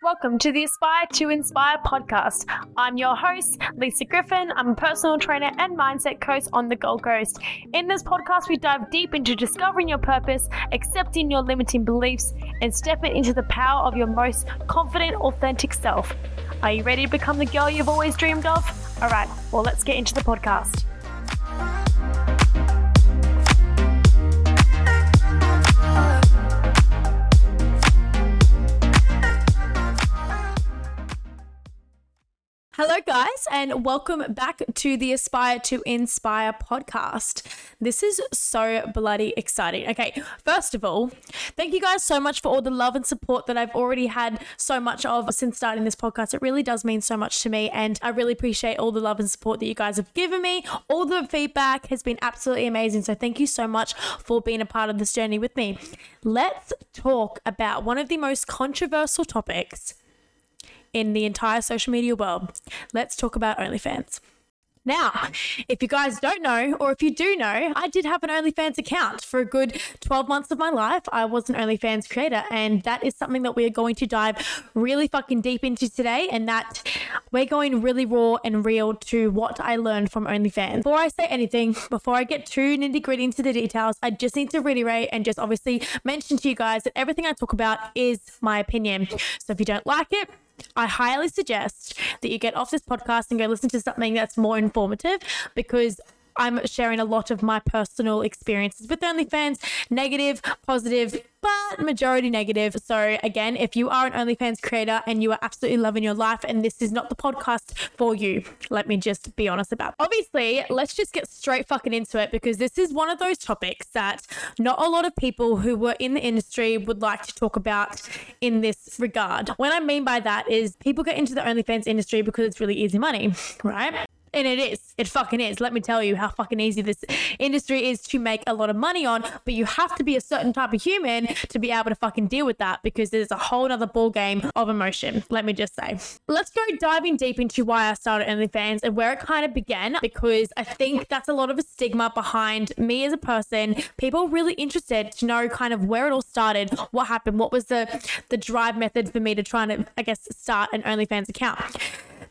Welcome to the Aspire to Inspire podcast. I'm your host, Lisa Griffin. I'm a personal trainer and mindset coach on the Gold Coast. In this podcast, we dive deep into discovering your purpose, accepting your limiting beliefs, and stepping into the power of your most confident, authentic self. Are you ready to become the girl you've always dreamed of? All right, well, let's get into the podcast. Hello, guys, and welcome back to the Aspire to Inspire podcast. This is so bloody exciting. Okay, first of all, thank you guys so much for all the love and support that I've already had so much of since starting this podcast. It really does mean so much to me, and I really appreciate all the love and support that you guys have given me. All the feedback has been absolutely amazing. So, thank you so much for being a part of this journey with me. Let's talk about one of the most controversial topics in the entire social media world. Let's talk about OnlyFans. Now, if you guys don't know, or if you do know, I did have an OnlyFans account for a good 12 months of my life. I was an OnlyFans creator, and that is something that we are going to dive really fucking deep into today. And that we're going really raw and real to what I learned from OnlyFans. Before I say anything, before I get too nitty gritty into the details, I just need to reiterate and just obviously mention to you guys that everything I talk about is my opinion. So if you don't like it, I highly suggest that you get off this podcast and go listen to something that's more informative because I'm sharing a lot of my personal experiences with OnlyFans, negative, positive, but majority negative. So, again, if you are an OnlyFans creator and you are absolutely loving your life and this is not the podcast for you, let me just be honest about. It. Obviously, let's just get straight fucking into it because this is one of those topics that not a lot of people who were in the industry would like to talk about in this regard. What I mean by that is people get into the OnlyFans industry because it's really easy money, right? And it is. It fucking is. Let me tell you how fucking easy this industry is to make a lot of money on. But you have to be a certain type of human to be able to fucking deal with that because there's a whole other ball game of emotion. Let me just say. Let's go diving deep into why I started OnlyFans and where it kind of began because I think that's a lot of a stigma behind me as a person. People really interested to know kind of where it all started, what happened, what was the the drive method for me to try and I guess start an OnlyFans account.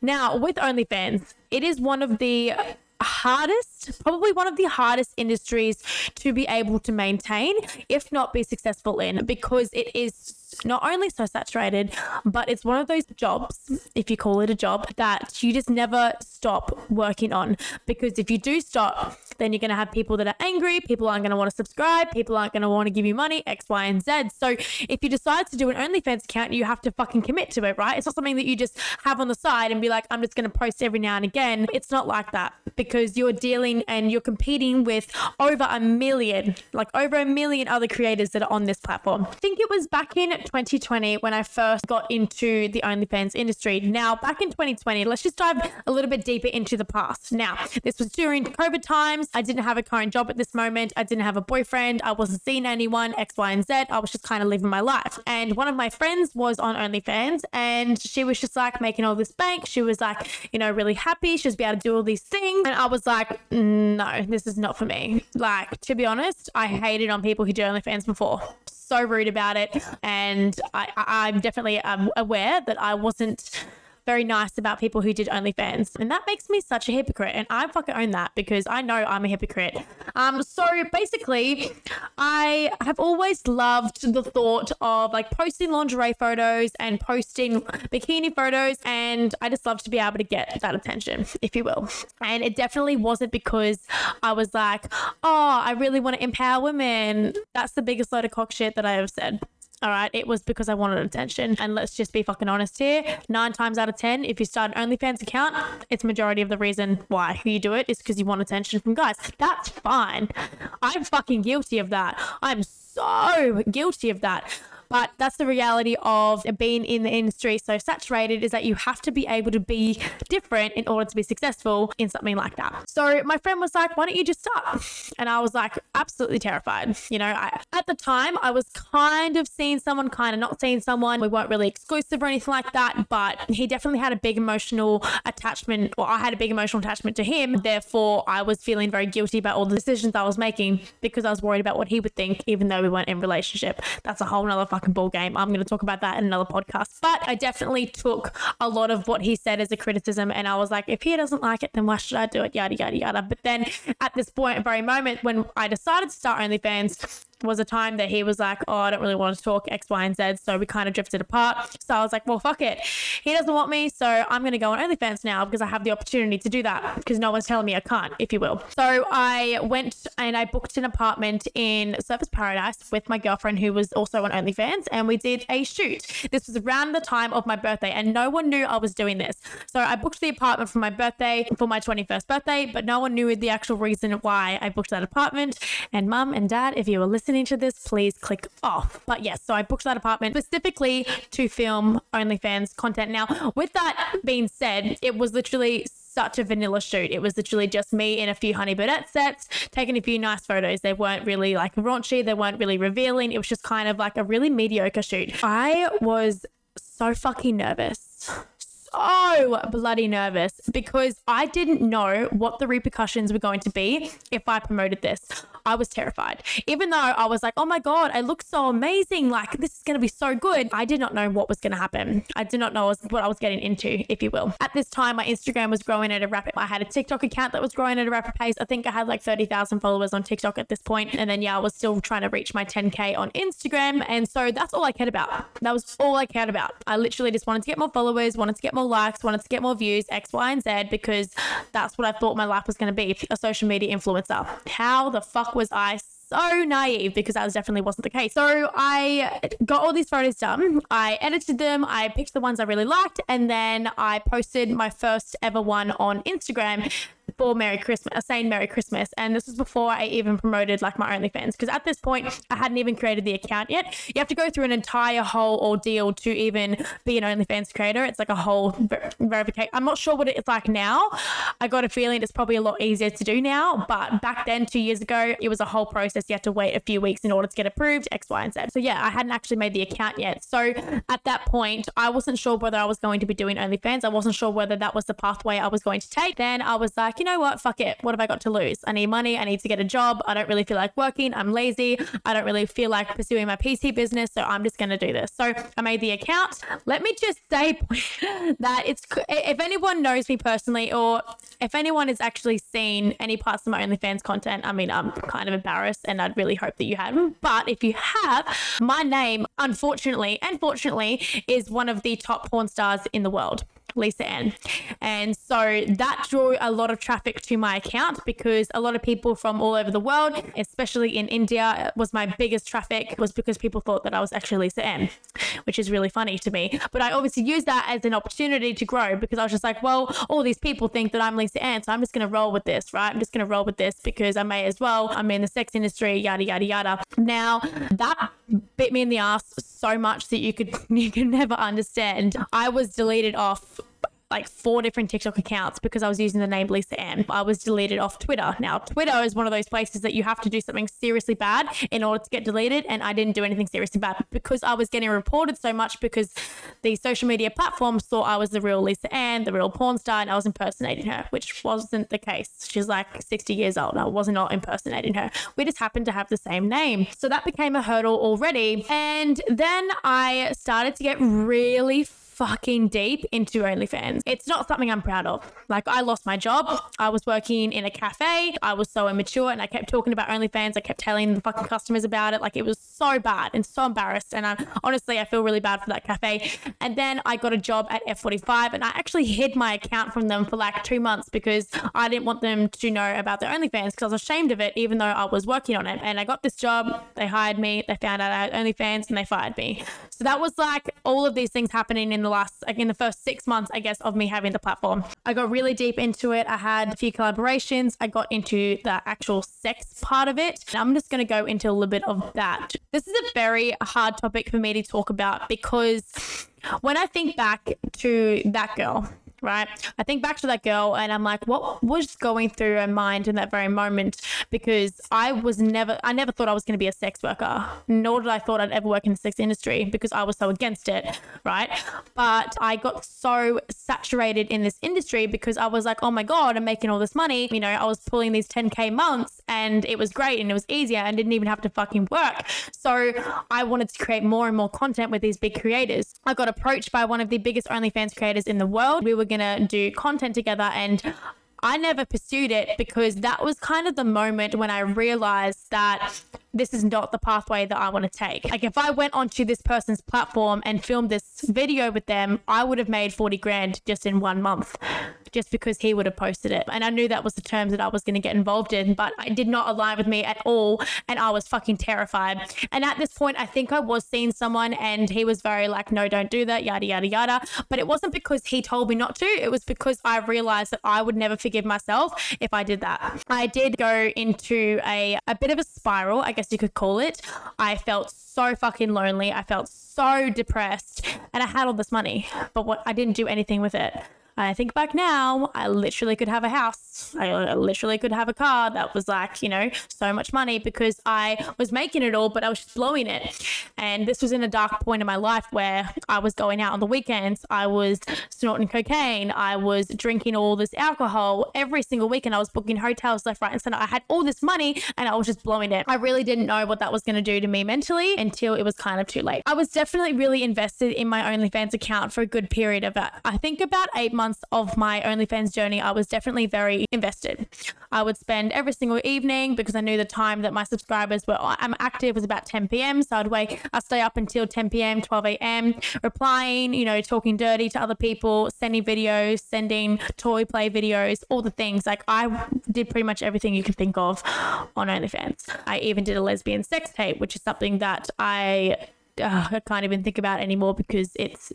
Now, with OnlyFans, it is one of the hardest, probably one of the hardest industries to be able to maintain, if not be successful in, because it is not only so saturated, but it's one of those jobs, if you call it a job, that you just never stop working on. Because if you do stop, then you're going to have people that are angry, people aren't going to want to subscribe, people aren't going to want to give you money, X, Y, and Z. So if you decide to do an OnlyFans account, you have to fucking commit to it, right? It's not something that you just have on the side and be like, I'm just going to post every now and again. It's not like that because you're dealing and you're competing with over a million, like over a million other creators that are on this platform. I think it was back in 2020 when I first got into the OnlyFans industry. Now, back in 2020, let's just dive a little bit deeper into the past. Now, this was during COVID times. I didn't have a current job at this moment. I didn't have a boyfriend. I wasn't seeing anyone, X, Y, and Z. I was just kind of living my life. And one of my friends was on OnlyFans and she was just like making all this bank. She was like, you know, really happy. She was be able to do all these things. And I was like, no, this is not for me. Like, to be honest, I hated on people who do OnlyFans before so rude about it. And I, I'm definitely um, aware that I wasn't very nice about people who did OnlyFans. And that makes me such a hypocrite. And I fucking own that because I know I'm a hypocrite. Um, so basically, I have always loved the thought of like posting lingerie photos and posting bikini photos. And I just love to be able to get that attention, if you will. And it definitely wasn't because I was like, oh, I really want to empower women. That's the biggest load of cock shit that I have said. All right, it was because I wanted attention. And let's just be fucking honest here. Nine times out of 10, if you start an OnlyFans account, it's majority of the reason why you do it is because you want attention from guys. That's fine. I'm fucking guilty of that. I'm so guilty of that. But that's the reality of being in the industry so saturated is that you have to be able to be different in order to be successful in something like that. So my friend was like, why don't you just start? And I was like, absolutely terrified. You know, I, at the time, I was kind of seeing someone, kind of not seeing someone. We weren't really exclusive or anything like that, but he definitely had a big emotional attachment, or I had a big emotional attachment to him. Therefore, I was feeling very guilty about all the decisions I was making because I was worried about what he would think, even though we weren't in relationship. That's a whole nother fucking ball game. I'm going to talk about that in another podcast. But I definitely took a lot of what he said as a criticism, and I was like, if he doesn't like it, then why should I do it? Yada yada yada. But then at this point, very moment when I decided to start OnlyFans, was a time that he was like, Oh, I don't really want to talk X, Y, and Z. So we kind of drifted apart. So I was like, Well, fuck it. He doesn't want me. So I'm going to go on OnlyFans now because I have the opportunity to do that because no one's telling me I can't, if you will. So I went and I booked an apartment in Surfers Paradise with my girlfriend who was also on OnlyFans and we did a shoot. This was around the time of my birthday and no one knew I was doing this. So I booked the apartment for my birthday, for my 21st birthday, but no one knew the actual reason why I booked that apartment. And mum and dad, if you were listening, listening to this, please click off. But yes, so I booked that apartment specifically to film OnlyFans content. Now, with that being said, it was literally such a vanilla shoot. It was literally just me in a few Honey Birdette sets, taking a few nice photos. They weren't really like raunchy, they weren't really revealing. It was just kind of like a really mediocre shoot. I was so fucking nervous so bloody nervous because I didn't know what the repercussions were going to be if I promoted this. I was terrified. Even though I was like, oh my God, I look so amazing. Like, this is going to be so good. I did not know what was going to happen. I did not know what I was getting into, if you will. At this time, my Instagram was growing at a rapid, pace. I had a TikTok account that was growing at a rapid pace. I think I had like 30,000 followers on TikTok at this point. And then, yeah, I was still trying to reach my 10K on Instagram. And so that's all I cared about. That was all I cared about. I literally just wanted to get more followers, wanted to get more likes, wanted to get more views, X, Y, and Z, because that's what I thought my life was going to be a social media influencer. How the fuck was I so naive because that definitely wasn't the case. So I got all these photos done. I edited them. I picked the ones I really liked, and then I posted my first ever one on Instagram for Merry Christmas, saying Merry Christmas. And this was before I even promoted like my OnlyFans because at this point I hadn't even created the account yet. You have to go through an entire whole ordeal to even be an OnlyFans creator. It's like a whole ver- verification. I'm not sure what it's like now. I got a feeling it's probably a lot easier to do now, but back then, two years ago, it was a whole process. You had to wait a few weeks in order to get approved, X, Y, and Z. So yeah, I hadn't actually made the account yet. So at that point, I wasn't sure whether I was going to be doing OnlyFans. I wasn't sure whether that was the pathway I was going to take. Then I was like, you know what? Fuck it. What have I got to lose? I need money. I need to get a job. I don't really feel like working. I'm lazy. I don't really feel like pursuing my PT business. So I'm just going to do this. So I made the account. Let me just say that it's, if anyone knows me personally, or if anyone has actually seen any parts of my OnlyFans content, I mean, I'm kind of embarrassed and I'd really hope that you haven't. But if you have, my name, unfortunately and fortunately, is one of the top porn stars in the world. Lisa Ann. And so that drew a lot of traffic to my account because a lot of people from all over the world, especially in India, was my biggest traffic was because people thought that I was actually Lisa Ann, which is really funny to me. But I obviously used that as an opportunity to grow because I was just like, well, all these people think that I'm Lisa Ann, so I'm just going to roll with this, right? I'm just going to roll with this because I may as well. I'm in the sex industry, yada, yada, yada. Now, that bit me in the ass so much that you could you could never understand. I was deleted off like four different TikTok accounts because I was using the name Lisa Ann. I was deleted off Twitter. Now, Twitter is one of those places that you have to do something seriously bad in order to get deleted. And I didn't do anything seriously bad because I was getting reported so much because the social media platforms thought I was the real Lisa Ann, the real porn star, and I was impersonating her, which wasn't the case. She's like 60 years old. I was not impersonating her. We just happened to have the same name. So that became a hurdle already. And then I started to get really fucking deep into OnlyFans. It's not something I'm proud of. Like, I lost my job. I was working in a cafe. I was so immature and I kept talking about OnlyFans. I kept telling the fucking customers about it. Like, it was so bad and so embarrassed. And I, honestly, I feel really bad for that cafe. And then I got a job at F45 and I actually hid my account from them for like two months because I didn't want them to know about their OnlyFans because I was ashamed of it, even though I was working on it. And I got this job. They hired me. They found out I had OnlyFans and they fired me. So that was like all of these things happening in the last, like in the first six months, I guess, of me having the platform. I got really deep into it. I had a few collaborations. I got into the actual sex part of it. And I'm just going to go into a little bit of that. This is a very hard topic for me to talk about because when I think back to that girl, right? I think back to that girl and I'm like, what was going through her mind in that very moment? Because I was never, I never thought I was going to be a sex worker, nor did I thought I'd ever work in the sex industry because I was so against it, right? But I got so saturated in this industry because I was like, oh my God, I'm making all this money. You know, I was pulling these 10K months and it was great and it was easier and didn't even have to fucking work. So I wanted to create more and more content with these big creators. I got approached by one of the biggest OnlyFans creators in the world. We were going to do content together and I never pursued it because that was kind of the moment when I realized that this is not the pathway that I want to take. Like if I went onto this person's platform and filmed this video with them, I would have made 40 grand just in one month just because he would have posted it. And I knew that was the terms that I was going to get involved in, but it did not align with me at all. And I was fucking terrified. And at this point, I think I was seeing someone and he was very like, no, don't do that, yada, yada, yada. But it wasn't because he told me not to. It was because I realized that I would never forgive myself if I did that. I did go into a, a bit of a spiral, I guess you could call it. I felt so fucking lonely. I felt so depressed and I had all this money, but what I didn't do anything with it. I think back now, I literally could have a house. I uh, literally could have a car that was like, you know, so much money because I was making it all, but I was just blowing it. And this was in a dark point in my life where I was going out on the weekends. I was snorting cocaine. I was drinking all this alcohol every single weekend. I was booking hotels left, right, and center. I had all this money and I was just blowing it. I really didn't know what that was going to do to me mentally until it was kind of too late. I was definitely really invested in my OnlyFans account for a good period of, uh, I think, about eight months months of my OnlyFans journey, I was definitely very invested. I would spend every single evening because I knew the time that my subscribers were I'm active was about 10 p.m. So I'd wake, I'd stay up until 10 p.m., 12 a.m., replying, you know, talking dirty to other people, sending videos, sending toy play videos, all the things. Like I did pretty much everything you can think of on OnlyFans. I even did a lesbian sex tape, which is something that I uh, I can't even think about anymore because it's,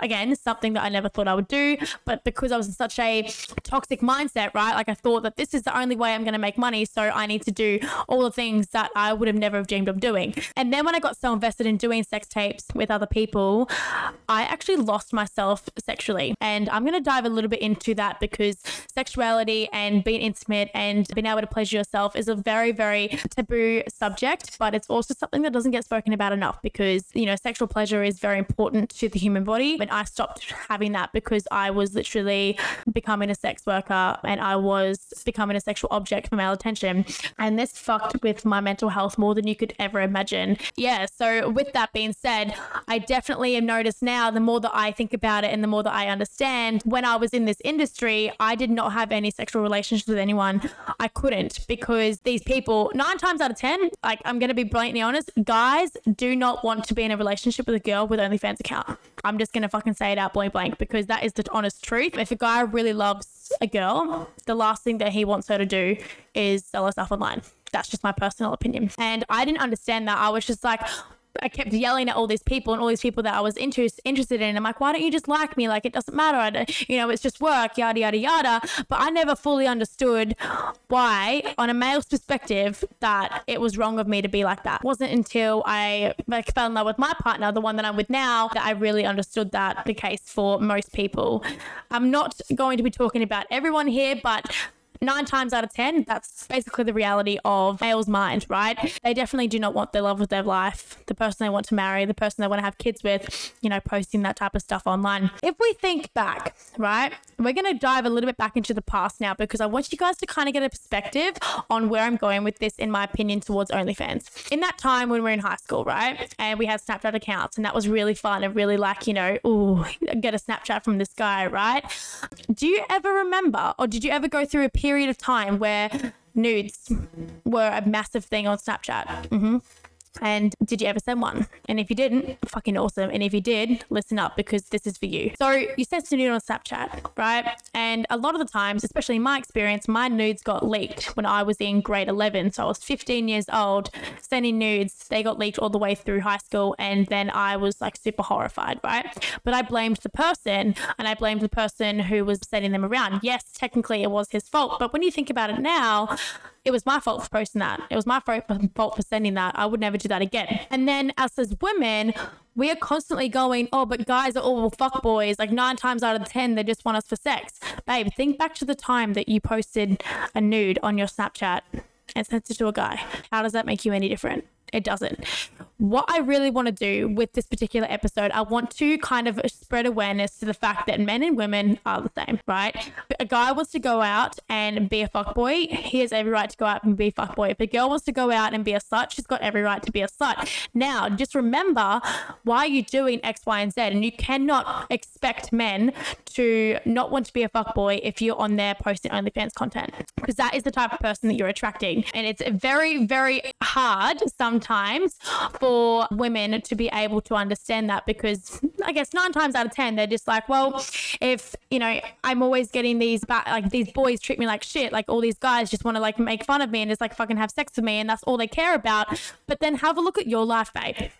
again, something that I never thought I would do. But because I was in such a toxic mindset, right? Like I thought that this is the only way I'm going to make money. So I need to do all the things that I would have never have dreamed of doing. And then when I got so invested in doing sex tapes with other people, I actually lost myself sexually. And I'm going to dive a little bit into that because sexuality and being intimate and being able to pleasure yourself is a very, very taboo subject, but it's also something that doesn't get spoken about enough because because, you know, sexual pleasure is very important to the human body. And I stopped having that because I was literally becoming a sex worker and I was becoming a sexual object for male attention. And this fucked with my mental health more than you could ever imagine. Yeah. So, with that being said, I definitely have noticed now the more that I think about it and the more that I understand, when I was in this industry, I did not have any sexual relationships with anyone. I couldn't because these people, nine times out of 10, like I'm going to be blatantly honest, guys do not want want to be in a relationship with a girl with OnlyFans account. I'm just gonna fucking say it out point blank because that is the honest truth. If a guy really loves a girl, the last thing that he wants her to do is sell herself online. That's just my personal opinion. And I didn't understand that. I was just like, I kept yelling at all these people and all these people that I was inter- interested in. I'm like, why don't you just like me? Like, it doesn't matter. you know, it's just work, yada, yada, yada. But I never fully understood why, on a male's perspective, that it was wrong of me to be like that. It wasn't until I like, fell in love with my partner, the one that I'm with now, that I really understood that the case for most people. I'm not going to be talking about everyone here, but nine times out of 10, that's basically the reality of male's mind, right? They definitely do not want the love of their life, the person they want to marry, the person they want to have kids with, you know, posting that type of stuff online. If we think back, right, we're going to dive a little bit back into the past now because I want you guys to kind of get a perspective on where I'm going with this, in my opinion, towards OnlyFans. In that time when we are in high school, right, and we had Snapchat accounts, and that was really fun and really like, you know, oh, get a Snapchat from this guy, right? Do you ever remember, or did you ever go through a period? Period of time where nudes were a massive thing on Snapchat. Mm-hmm. And did you ever send one? And if you didn't, fucking awesome. And if you did, listen up because this is for you. So you sent a nude on Snapchat, right? And a lot of the times, especially in my experience, my nudes got leaked when I was in grade 11. So I was 15 years old, sending nudes. They got leaked all the way through high school. And then I was like super horrified, right? But I blamed the person and I blamed the person who was sending them around. Yes, technically it was his fault. But when you think about it now, it was my fault for posting that. It was my fault for sending that. I would never do that again. And then us as women, we are constantly going, oh, but guys are all fuck boys. Like nine times out of 10, they just want us for sex. Babe, think back to the time that you posted a nude on your Snapchat and sent it to a guy. How does that make you any different? It doesn't what I really want to do with this particular episode, I want to kind of spread awareness to the fact that men and women are the same, right? a guy wants to go out and be a fuckboy, he has every right to go out and be a fuckboy. If a girl wants to go out and be a slut, she's got every right to be a slut. Now, just remember why you're doing X, Y, and Z, and you cannot expect men to not want to be a fuckboy if you're on there posting OnlyFans content, because that is the type of person that you're attracting. And it's very, very hard sometimes for women to be able to understand that because I guess nine times out of 10, they're just like, well, if, you know, I'm always getting these, ba- like, these boys treat me like shit, like, all these guys just want to, like, make fun of me and just, like, fucking have sex with me, and that's all they care about. But then have a look at your life, babe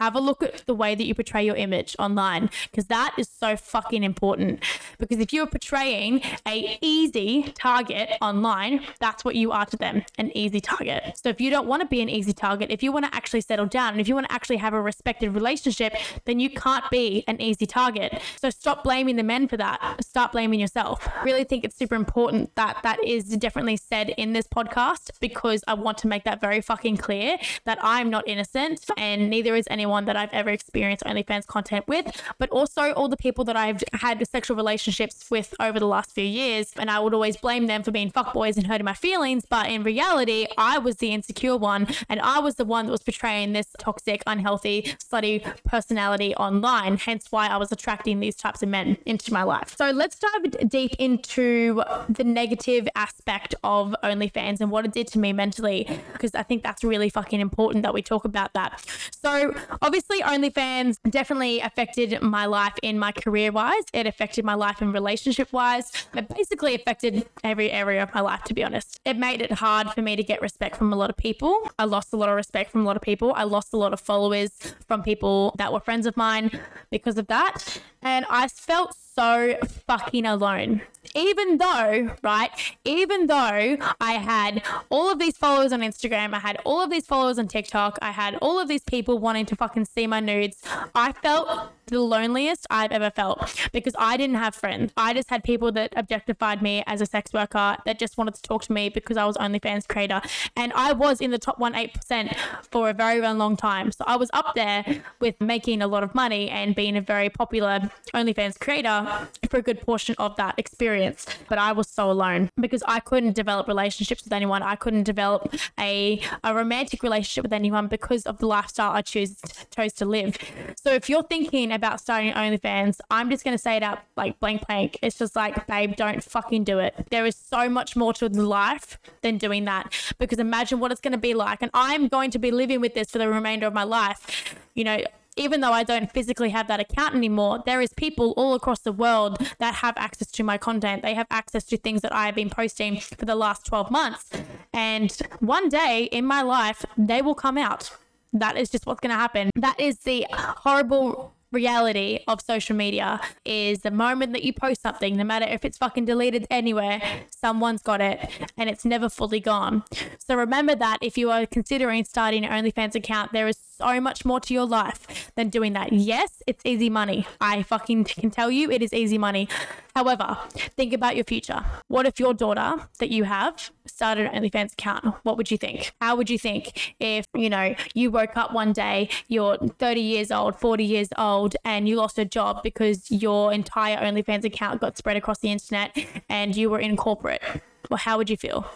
have a look at the way that you portray your image online because that is so fucking important. Because if you're portraying a easy target online that's what you are to them an easy target. So if you don't want to be an easy target if you want to actually settle down and if you want to actually have a respected relationship then you can't be an easy target. So stop blaming the men for that. Start blaming yourself. Really think it's super important that that is definitely said in this podcast because I want to make that very fucking clear that I'm not innocent and neither is anyone anyone that I've ever experienced OnlyFans content with, but also all the people that I've had sexual relationships with over the last few years. And I would always blame them for being fuckboys and hurting my feelings. But in reality, I was the insecure one and I was the one that was portraying this toxic, unhealthy, slutty personality online. Hence why I was attracting these types of men into my life. So let's dive deep into the negative aspect of OnlyFans and what it did to me mentally, because I think that's really fucking important that we talk about that. So obviously, OnlyFans definitely affected my life in my career wise. It affected my life in relationship wise. It basically affected every area of my life, to be honest. It made it hard for me to get respect from a lot of people. I lost a lot of respect from a lot of people. I lost a lot of followers from people that were friends of mine because of that. And I felt so fucking alone. Even though, right, even though I had all of these followers on Instagram, I had all of these followers on TikTok, I had all of these people wanting to fucking see my nudes, I felt the loneliest I've ever felt because I didn't have friends. I just had people that objectified me as a sex worker that just wanted to talk to me because I was OnlyFans creator. And I was in the top 1 8% for a very, very long time. So I was up there with making a lot of money and being a very popular OnlyFans creator for a good portion of that experience. But I was so alone because I couldn't develop relationships with anyone. I couldn't develop a, a romantic relationship with anyone because of the lifestyle I choose chose to live. So if you're thinking about starting OnlyFans, I'm just gonna say it out like blank blank. It's just like, babe, don't fucking do it. There is so much more to life than doing that. Because imagine what it's gonna be like. And I'm going to be living with this for the remainder of my life. You know, even though I don't physically have that account anymore, there is people all across the world that have access to my content. They have access to things that I have been posting for the last 12 months. And one day in my life, they will come out. That is just what's going to happen. That is the horrible reality of social media is the moment that you post something, no matter if it's fucking deleted anywhere, someone's got it and it's never fully gone. So remember that if you are considering starting an OnlyFans account, there is so much more to your life than doing that. Yes, it's easy money. I fucking can tell you it is easy money. However, think about your future. What if your daughter that you have started an OnlyFans account? What would you think? How would you think if, you know, you woke up one day, you're 30 years old, 40 years old, and you lost a job because your entire OnlyFans account got spread across the internet and you were in corporate? Well, how would you feel?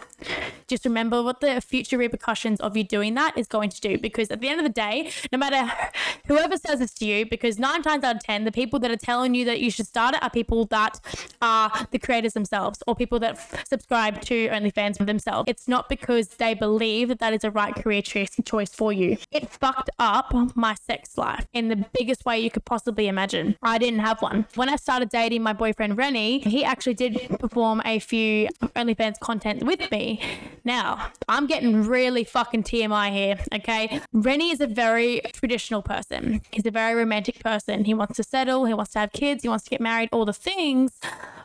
Just remember what the future repercussions of you doing that is going to do. Because at the end of the day, no matter whoever says this to you, because nine times out of 10, the people that are telling you that you should start it are people that are the creators themselves or people that f- subscribe to OnlyFans themselves. It's not because they believe that that is a right career choice, choice for you. It fucked up my sex life in the biggest way you could possibly imagine. I didn't have one. When I started dating my boyfriend Rennie, he actually did perform a few OnlyFans content with me now, I'm getting really fucking TMI here, okay? Rennie is a very traditional person. He's a very romantic person. He wants to settle, he wants to have kids, he wants to get married, all the things.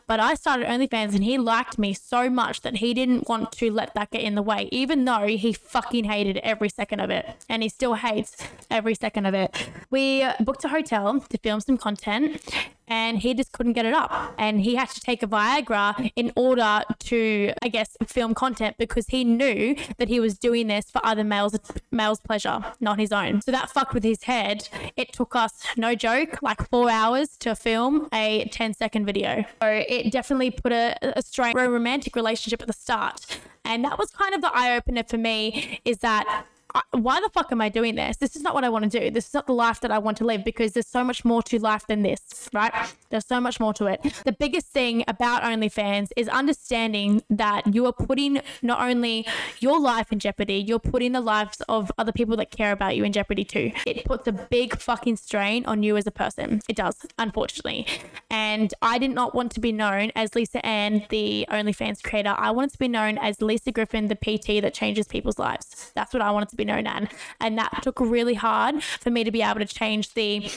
But I started OnlyFans and he liked me so much that he didn't want to let that get in the way, even though he fucking hated every second of it. And he still hates every second of it. We booked a hotel to film some content and he just couldn't get it up. And he had to take a Viagra in order to, I guess, film content because he knew that he was doing this for other males' males' pleasure, not his own. So that fucked with his head. It took us, no joke, like four hours to film a 10 second video. So it definitely put a, a strain, a romantic relationship at the start. And that was kind of the eye opener for me is that why the fuck am I doing this? This is not what I want to do. This is not the life that I want to live because there's so much more to life than this, right? There's so much more to it. The biggest thing about OnlyFans is understanding that you are putting not only your life in jeopardy, you're putting the lives of other people that care about you in jeopardy too. It puts a big fucking strain on you as a person. It does, unfortunately. And I did not want to be known as Lisa Ann, the OnlyFans creator. I wanted to be known as Lisa Griffin, the PT that changes people's lives. That's what I wanted to be known as. And that took really hard for me to be able to change the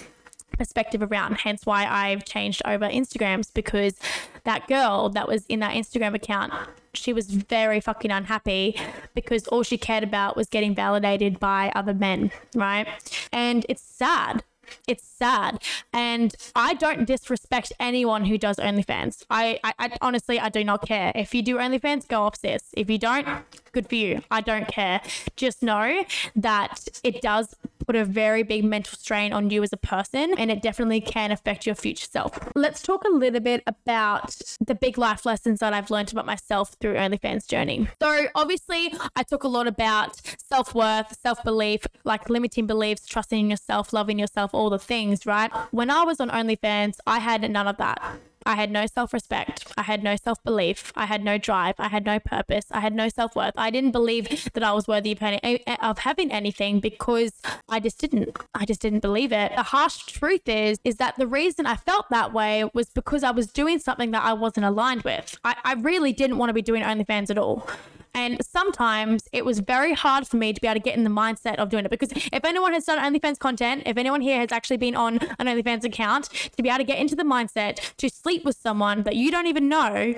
perspective around. Hence why I've changed over Instagrams because that girl that was in that Instagram account, she was very fucking unhappy because all she cared about was getting validated by other men, right? And it's sad it's sad. And I don't disrespect anyone who does OnlyFans. I, I, I, honestly, I do not care. If you do OnlyFans, go off sis. If you don't, good for you. I don't care. Just know that it does put a very big mental strain on you as a person and it definitely can affect your future self. Let's talk a little bit about the big life lessons that I've learned about myself through OnlyFans journey. So obviously I talk a lot about self-worth, self-belief, like limiting beliefs, trusting in yourself, loving yourself, all the things, right? When I was on OnlyFans, I had none of that. I had no self respect. I had no self belief. I had no drive. I had no purpose. I had no self worth. I didn't believe that I was worthy of, any, of having anything because I just didn't. I just didn't believe it. The harsh truth is, is that the reason I felt that way was because I was doing something that I wasn't aligned with. I, I really didn't want to be doing OnlyFans at all. And sometimes it was very hard for me to be able to get in the mindset of doing it because if anyone has done OnlyFans content, if anyone here has actually been on an OnlyFans account, to be able to get into the mindset to sleep with someone that you don't even know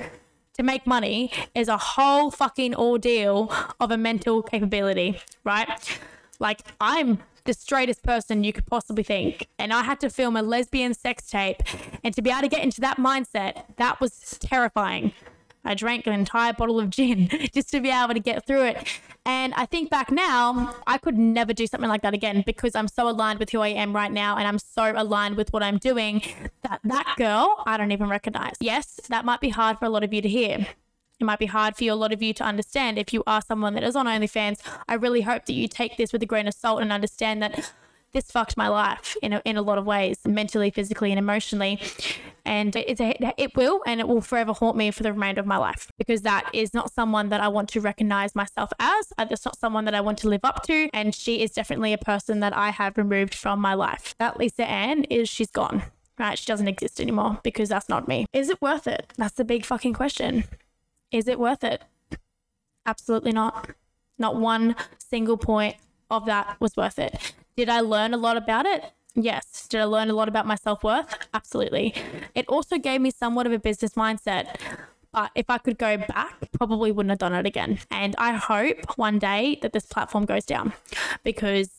to make money is a whole fucking ordeal of a mental capability, right? Like I'm the straightest person you could possibly think. And I had to film a lesbian sex tape. And to be able to get into that mindset, that was terrifying. I drank an entire bottle of gin just to be able to get through it. And I think back now, I could never do something like that again because I'm so aligned with who I am right now and I'm so aligned with what I'm doing that that girl I don't even recognize. Yes, that might be hard for a lot of you to hear. It might be hard for a lot of you to understand if you are someone that is on OnlyFans. I really hope that you take this with a grain of salt and understand that this fucked my life in a, in a lot of ways, mentally, physically, and emotionally. And it's it will, and it will forever haunt me for the remainder of my life because that is not someone that I want to recognize myself as. Uh, that's not someone that I want to live up to. And she is definitely a person that I have removed from my life. That Lisa Ann is, she's gone, right? She doesn't exist anymore because that's not me. Is it worth it? That's the big fucking question. Is it worth it? Absolutely not. Not one single point of that was worth it. Did I learn a lot about it? Yes. Did I learn a lot about my self worth? Absolutely. It also gave me somewhat of a business mindset. But if I could go back, probably wouldn't have done it again. And I hope one day that this platform goes down because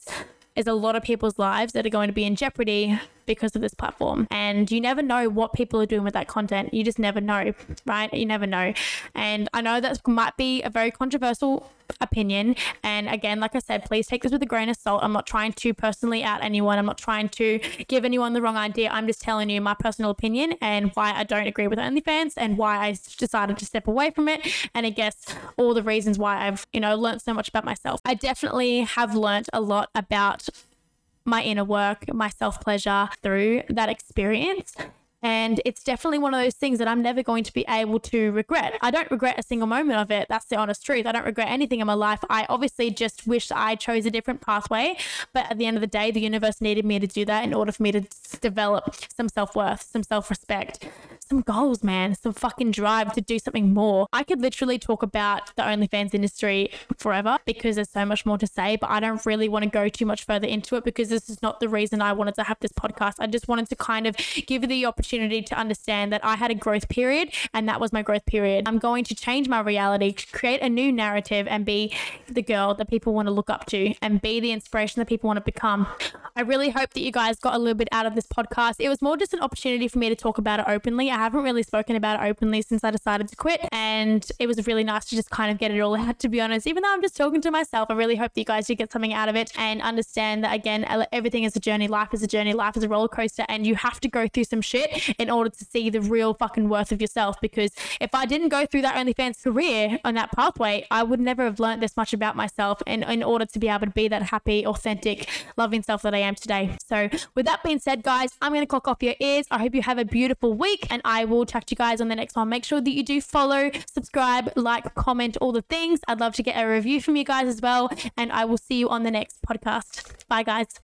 there's a lot of people's lives that are going to be in jeopardy because of this platform. And you never know what people are doing with that content. You just never know, right? You never know. And I know that might be a very controversial opinion. And again, like I said, please take this with a grain of salt. I'm not trying to personally out anyone. I'm not trying to give anyone the wrong idea. I'm just telling you my personal opinion and why I don't agree with OnlyFans and why I decided to step away from it. And I guess all the reasons why I've, you know, learned so much about myself. I definitely have learned a lot about my inner work, my self pleasure through that experience. And it's definitely one of those things that I'm never going to be able to regret. I don't regret a single moment of it. That's the honest truth. I don't regret anything in my life. I obviously just wish I chose a different pathway. But at the end of the day, the universe needed me to do that in order for me to develop some self worth, some self respect, some goals, man, some fucking drive to do something more. I could literally talk about the OnlyFans industry forever because there's so much more to say, but I don't really want to go too much further into it because this is not the reason I wanted to have this podcast. I just wanted to kind of give you the opportunity to understand that I had a growth period and that was my growth period. I'm going to change my reality, create a new narrative, and be the girl that people want to look up to and be the inspiration that people want to become. I really hope that you guys got a little bit out of this podcast. It was more just an opportunity for me to talk about it openly. I haven't really spoken about it openly since I decided to quit, and it was really nice to just kind of get it all out, to be honest. Even though I'm just talking to myself, I really hope that you guys did get something out of it and understand that, again, everything is a journey. Life is a journey. Life is a roller coaster, and you have to go through some shit in order to see the real fucking worth of yourself. Because if I didn't go through that OnlyFans career on that pathway, I would never have learned this much about myself and in order to be able to be that happy, authentic, loving self that I am today. So, with that being said, guys, I'm going to clock off your ears. I hope you have a beautiful week, and I will chat to you guys on the next one. Make sure that you do follow, subscribe, like, comment, all the things. I'd love to get a review from you guys as well, and I will see you on the next podcast. Bye, guys.